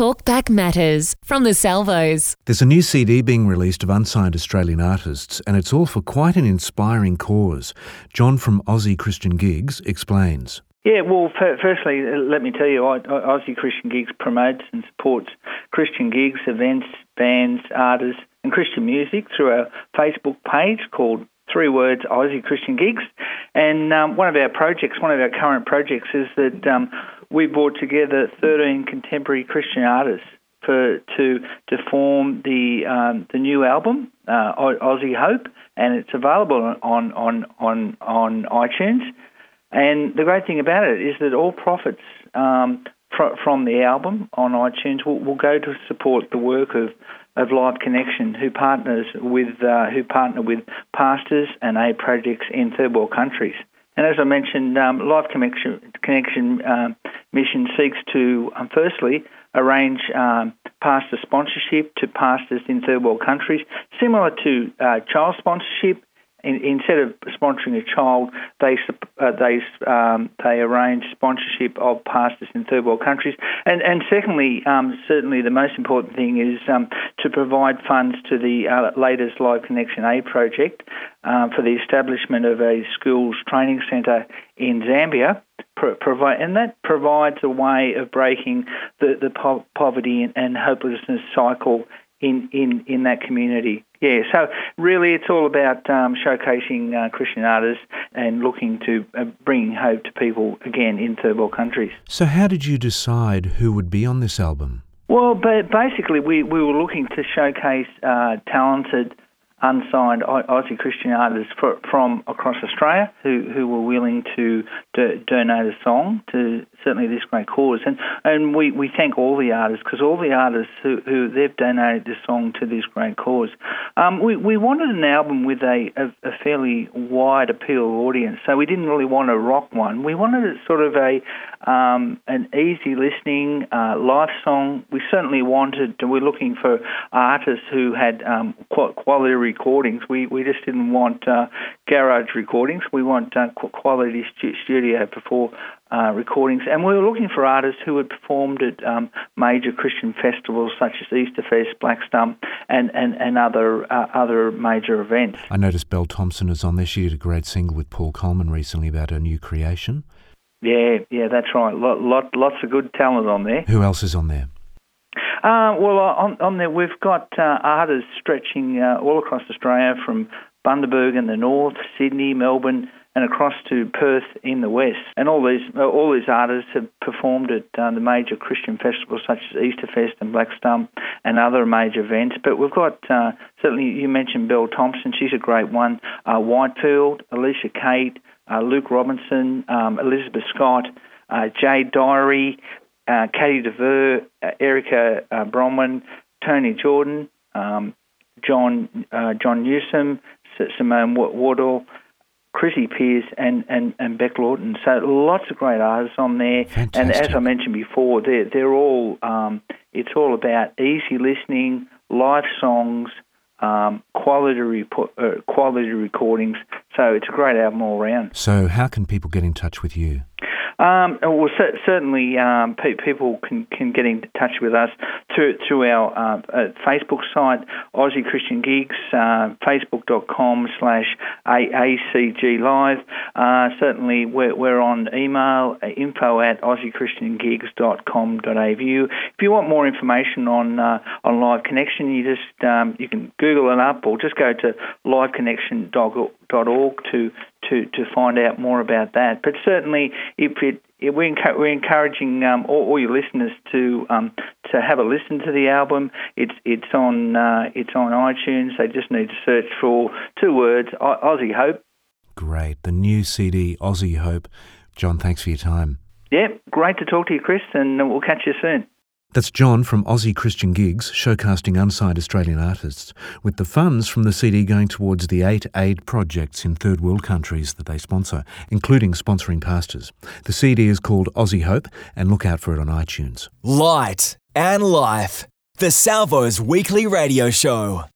Talkback Matters from the Salvos. There's a new CD being released of unsigned Australian artists, and it's all for quite an inspiring cause. John from Aussie Christian Gigs explains. Yeah, well, firstly, let me tell you, Aussie Christian Gigs promotes and supports Christian gigs, events, bands, artists, and Christian music through our Facebook page called Three Words Aussie Christian Gigs. And um, one of our projects, one of our current projects, is that um, we brought together 13 contemporary Christian artists for to to form the um, the new album uh, Aussie Hope, and it's available on on on on iTunes. And the great thing about it is that all profits um, fr- from the album on iTunes will, will go to support the work of of Live Connection, who partners with uh, who partner with pastors and aid projects in third world countries. And as I mentioned, um, Live Connection, Connection um, mission seeks to, um, firstly, arrange um, pastor sponsorship to pastors in third world countries, similar to uh, child sponsorship in, instead of sponsoring a child, they uh, they um, they arrange sponsorship of pastors in third world countries, and and secondly, um, certainly the most important thing is um, to provide funds to the uh, latest Live Connection A project uh, for the establishment of a schools training centre in Zambia. Pro- provide, and that provides a way of breaking the, the po- poverty and, and hopelessness cycle in, in, in that community. Yeah, so really it's all about um, showcasing uh, Christian artists and looking to uh, bring hope to people again in third world countries. So, how did you decide who would be on this album? Well, but basically, we, we were looking to showcase uh, talented unsigned Aussie Christian artists for, from across Australia who, who were willing to do, donate a song to certainly this great cause. And and we, we thank all the artists because all the artists who, who they've donated this song to this great cause. Um, we, we wanted an album with a, a, a, fairly wide appeal audience, so we didn't really want a rock one. We wanted it sort of a um, an easy listening uh, live song. We certainly wanted. We're looking for artists who had um, quality recordings. We we just didn't want uh, garage recordings. We want uh, quality studio before uh, recordings, and we were looking for artists who had performed at um, major Christian festivals such as Easterfest, Black Stump, and and and other uh, other major events. I noticed Belle Thompson is on there. She did a great single with Paul Colman recently about her new creation. Yeah, yeah, that's right. Lot, lot, lots of good talent on there. Who else is on there? Uh, well, on, on there we've got uh, artists stretching uh, all across Australia from Bundaberg in the north, Sydney, Melbourne, and across to Perth in the west. And all these all these artists have performed at uh, the major Christian festivals such as Easterfest and Black Stump and other major events. But we've got uh, certainly you mentioned Belle Thompson, she's a great one. Uh, Whitefield, Alicia Kate, uh, Luke Robinson, um, Elizabeth Scott, uh, Jade Diary, uh, Katie DeVer, uh, Erica uh, Tony Jordan, um, John uh, John Newsom, Simone Wardle, Chrissy Pierce and, and, and Beck Lawton. So lots of great artists on there. Fantastic. And as I mentioned before, they're, they're all um, it's all about easy listening, live songs, um, quality uh, quality recordings. So it's a great album all around. So how can people get in touch with you? Um, well, certainly um, pe- people can, can get in touch with us through, through our uh, uh, Facebook site, Aussie Christian Gigs, uh, facebook.com slash AACG Live. Uh, certainly we're, we're on email, uh, info at aussiechristiangigs.com.au. If you want more information on uh, on Live Connection, you just um, you can Google it up or just go to liveconnection.org to to, to find out more about that. But certainly, if it, if we're, encu- we're encouraging um, all, all, your listeners to um, to have a listen to the album. It's it's on uh, it's on iTunes. They just need to search for two words: Aussie Hope. Great, the new CD, Aussie Hope. John, thanks for your time. Yeah, great to talk to you, Chris, and we'll catch you soon. That's John from Aussie Christian Gigs, showcasting unsigned Australian artists, with the funds from the CD going towards the eight aid projects in third world countries that they sponsor, including sponsoring pastors. The CD is called Aussie Hope, and look out for it on iTunes. Light and Life, the Salvos Weekly Radio Show.